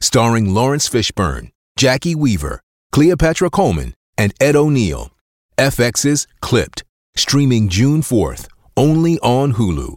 starring Laurence Fishburne, Jacki Weaver, Cleopatra Coleman, and Ed O'Neill. FX's Clipped, streaming June 4th, only on Hulu.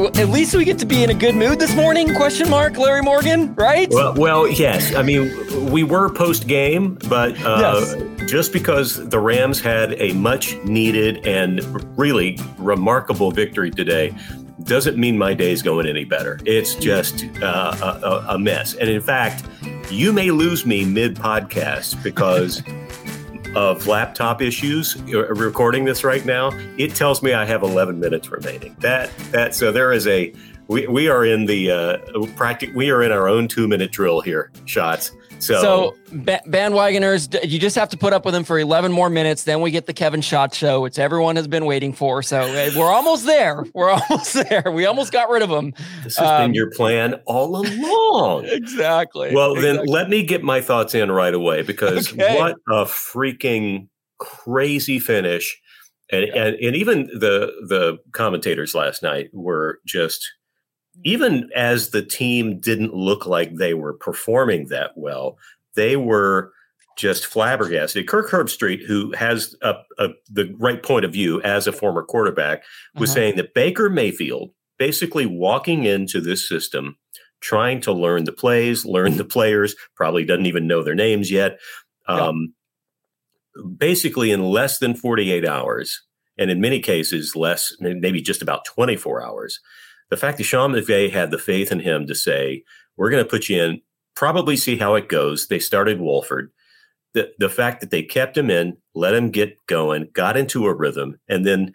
At least we get to be in a good mood this morning? Question mark, Larry Morgan, right? Well, well yes. I mean, we were post game, but uh, yes. just because the Rams had a much needed and really remarkable victory today doesn't mean my day's going any better. It's just uh, a, a mess. And in fact, you may lose me mid podcast because of laptop issues recording this right now, it tells me I have 11 minutes remaining. That that so there is a we, we are in the uh, practic we are in our own two minute drill here shots so, so ba- bandwagoners, you just have to put up with them for 11 more minutes. Then we get the Kevin Shot show, which everyone has been waiting for. So uh, we're almost there. We're almost there. We almost got rid of them This has um, been your plan all along. exactly. Well, exactly. then let me get my thoughts in right away because okay. what a freaking crazy finish. And, yeah. and and even the the commentators last night were just even as the team didn't look like they were performing that well, they were just flabbergasted. Kirk Herbstreit, who has a, a, the right point of view as a former quarterback, was uh-huh. saying that Baker Mayfield basically walking into this system, trying to learn the plays, learn the players, probably doesn't even know their names yet. Um, yeah. Basically, in less than 48 hours, and in many cases, less, maybe just about 24 hours, the fact that Sean McVay had the faith in him to say, we're going to put you in, probably see how it goes. They started Wolford. The, the fact that they kept him in, let him get going, got into a rhythm. And then,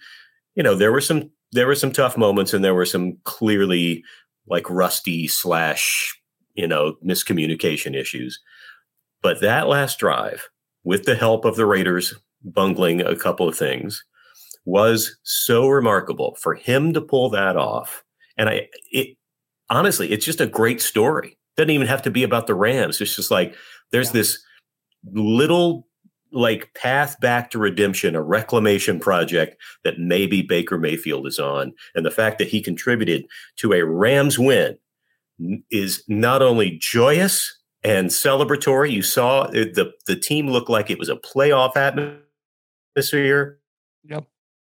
you know, there were some, there were some tough moments and there were some clearly like rusty slash, you know, miscommunication issues. But that last drive, with the help of the Raiders bungling a couple of things, was so remarkable for him to pull that off and I, it honestly, it's just a great story. Doesn't even have to be about the Rams. It's just like there's yeah. this little like path back to redemption, a reclamation project that maybe Baker Mayfield is on. And the fact that he contributed to a Rams win is not only joyous and celebratory. You saw uh, the the team look like it was a playoff atmosphere. Yep.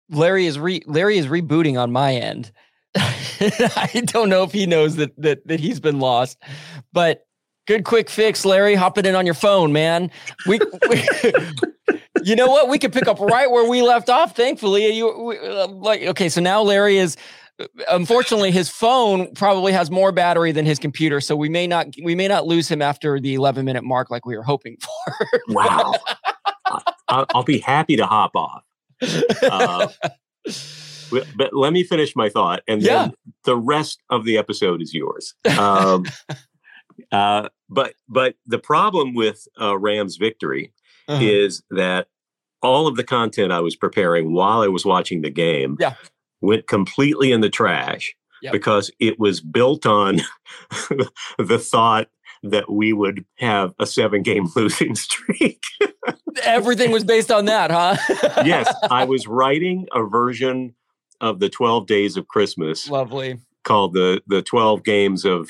Larry is re Larry is rebooting on my end. I don't know if he knows that that that he's been lost, but good quick fix, Larry. Hopping in on your phone, man. We, we you know what? We could pick up right where we left off. Thankfully, you we, uh, like okay. So now Larry is. Unfortunately, his phone probably has more battery than his computer, so we may not we may not lose him after the 11 minute mark like we were hoping for. wow, I'll, I'll, be happy to hop off. Uh, but let me finish my thought, and then yeah. the rest of the episode is yours. Um, uh, but but the problem with uh, Rams' victory uh-huh. is that all of the content I was preparing while I was watching the game yeah. went completely in the trash yep. because it was built on the thought that we would have a seven game losing streak. Everything was based on that, huh? yes, I was writing a version of the 12 days of Christmas. Lovely. Called the the 12 games of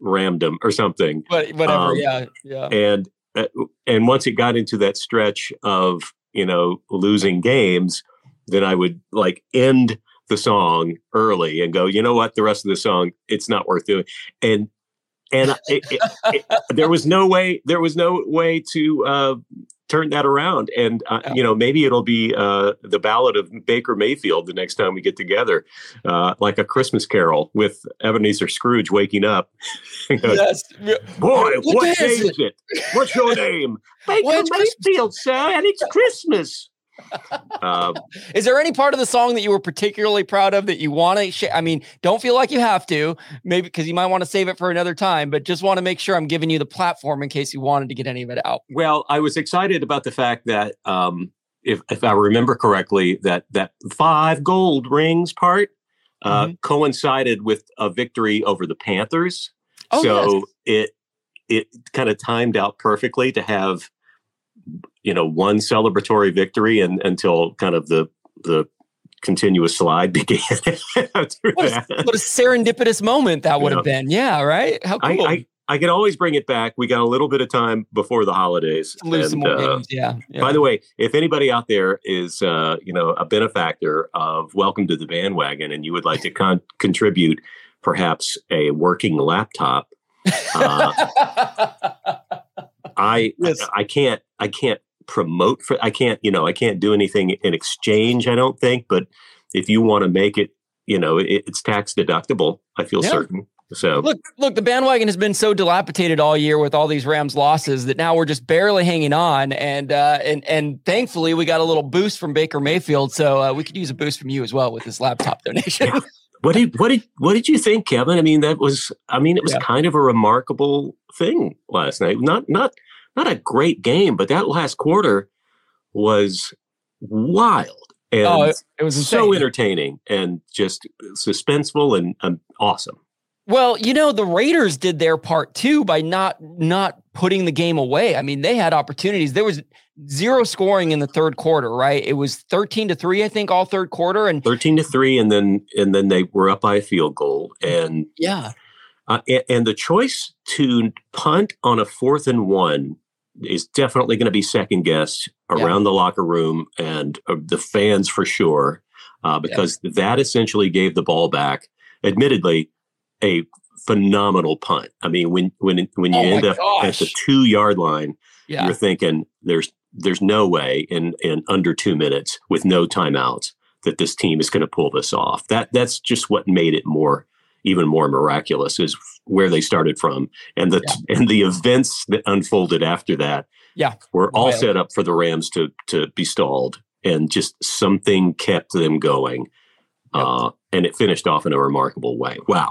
random or something. But whatever, um, yeah, yeah. And uh, and once it got into that stretch of, you know, losing games, then I would like end the song early and go, you know what, the rest of the song, it's not worth doing. And and it, it, it, there was no way, there was no way to uh, turn that around. And uh, you know, maybe it'll be uh, the ballad of Baker Mayfield the next time we get together, uh, like a Christmas Carol with Ebenezer Scrooge waking up. yes. Boy, what, what is it? What's your name? Baker Mayfield, sir, and it's Christmas. Um, is there any part of the song that you were particularly proud of that you want to share? I mean, don't feel like you have to, maybe because you might want to save it for another time, but just want to make sure I'm giving you the platform in case you wanted to get any of it out. Well, I was excited about the fact that, um, if, if I remember correctly, that that five gold rings part uh, mm-hmm. coincided with a victory over the Panthers. Oh, so yes. it it kind of timed out perfectly to have you know one celebratory victory and until kind of the the continuous slide began what, a, what, a, serendipitous moment that would have been. Yeah right? How cool. I, I, I, can always bring it back. We got a little bit of time before the holidays lose and, some more uh, games. Yeah, yeah, by the way if anybody out there is uh, you know a benefactor of welcome to the bandwagon and you would like to con- contribute perhaps a working laptop uh, I, yes. I I can't I can't promote for I can't you know I can't do anything in exchange I don't think but if you want to make it you know it, it's tax deductible I feel yeah. certain so look look the bandwagon has been so dilapidated all year with all these Rams losses that now we're just barely hanging on and uh and and thankfully we got a little boost from Baker Mayfield so uh, we could use a boost from you as well with this laptop donation. what did what did what did you think Kevin I mean that was I mean it was yeah. kind of a remarkable thing last night not not not a great game, but that last quarter was wild oh, and oh, it, it was insane. so entertaining and just suspenseful and, and awesome. Well, you know, the Raiders did their part too by not not putting the game away. I mean, they had opportunities. There was zero scoring in the third quarter, right? It was 13 to 3, I think, all third quarter. And 13 to 3, and then and then they were up by a field goal. And yeah. Uh, and, and, the choice to punt on a fourth and one is definitely going to be second guessed around yeah. the locker room and uh, the fans for sure, uh, because yeah. that essentially gave the ball back. Admittedly, a phenomenal punt. I mean, when when when you oh end up gosh. at the two yard line, yeah. you're thinking there's there's no way in in under two minutes with no timeouts that this team is going to pull this off. That that's just what made it more even more miraculous is where they started from. And the yeah. and the events that unfolded after that yeah. were all set up for the rams to to be stalled and just something kept them going yep. uh, and it finished off in a remarkable way. Wow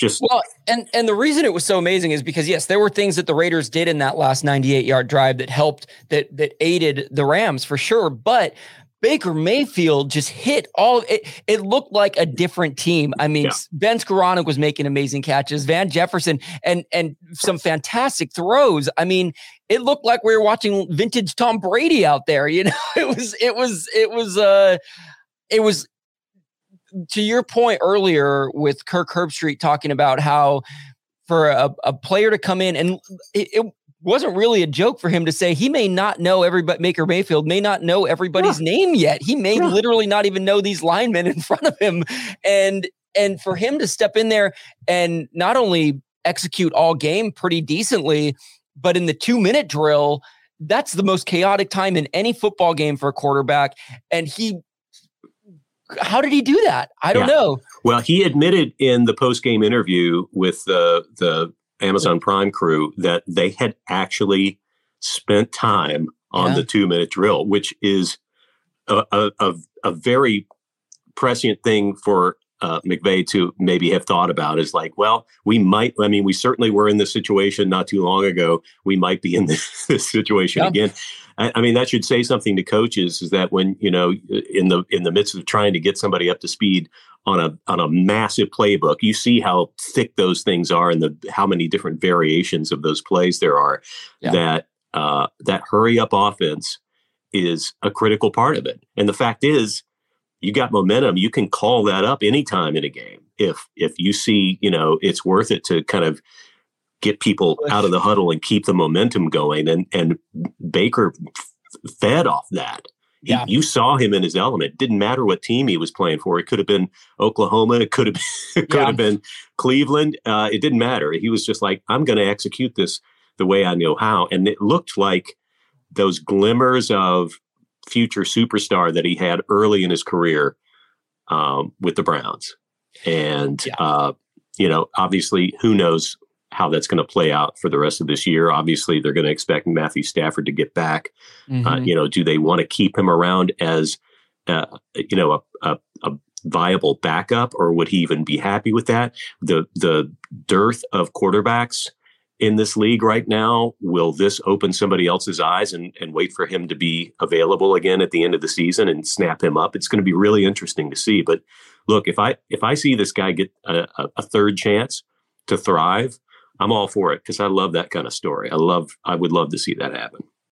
just well and and the reason it was so amazing is because yes there were things that the raiders did in that last 98 yard drive that helped that that aided the rams for sure but Baker Mayfield just hit all it. It looked like a different team. I mean, yeah. Ben Skowronek was making amazing catches, Van Jefferson, and and some fantastic throws. I mean, it looked like we were watching vintage Tom Brady out there. You know, it was it was it was uh it was to your point earlier with Kirk Herbstreit talking about how for a, a player to come in and it, it, wasn't really a joke for him to say he may not know everybody Baker Mayfield may not know everybody's yeah. name yet. He may yeah. literally not even know these linemen in front of him. And and for him to step in there and not only execute all game pretty decently, but in the two minute drill, that's the most chaotic time in any football game for a quarterback. And he how did he do that? I don't yeah. know. Well, he admitted in the post game interview with the the Amazon Prime crew that they had actually spent time on Yeah. the two minute drill, which is a, a, a, a very prescient thing for uh, McVay to maybe have thought about is like, well, we might, I mean, we certainly were in this situation not too long ago. We might be in this, this situation Yeah. again. I, I mean, that should say something to coaches is that when, you know, in the, in the midst of trying to get somebody up to speed on a, on a massive playbook, you see how thick those things are and the, how many different variations of those plays there are Yeah. that, uh, that hurry up offense is a critical part of it. And the fact is, you got momentum, you can call that up anytime in a game. If if you see, you know, it's worth it to kind of get people out of the huddle and keep the momentum going. And and Baker f- fed off that. He- Yeah. you saw him in his element. Didn't matter what team he was playing for. It could have been Oklahoma. It could have been, it could Yeah. have been Cleveland. Uh, it didn't matter. He was just like, I'm going to execute this the way I know how. And it looked like those glimmers of future superstar that he had early in his career um, with the Browns. And, Yeah. uh, you know, obviously, who knows how that's going to play out for the rest of this year. Obviously, they're going to expect Matthew Stafford to get back. Uh, Mhm. you know, do they want to keep him around as, uh, you know, a, a, a viable backup, or would he even be happy with that? The the dearth of quarterbacks in this league right now will this open somebody else's eyes and and wait for him to be available again at the end of the season and snap him up? It's going to be really interesting to see. But look, if I if I see this guy get a, a, a third chance to thrive. I'm all for it because I love that kind of story. I love, I would love to see that happen.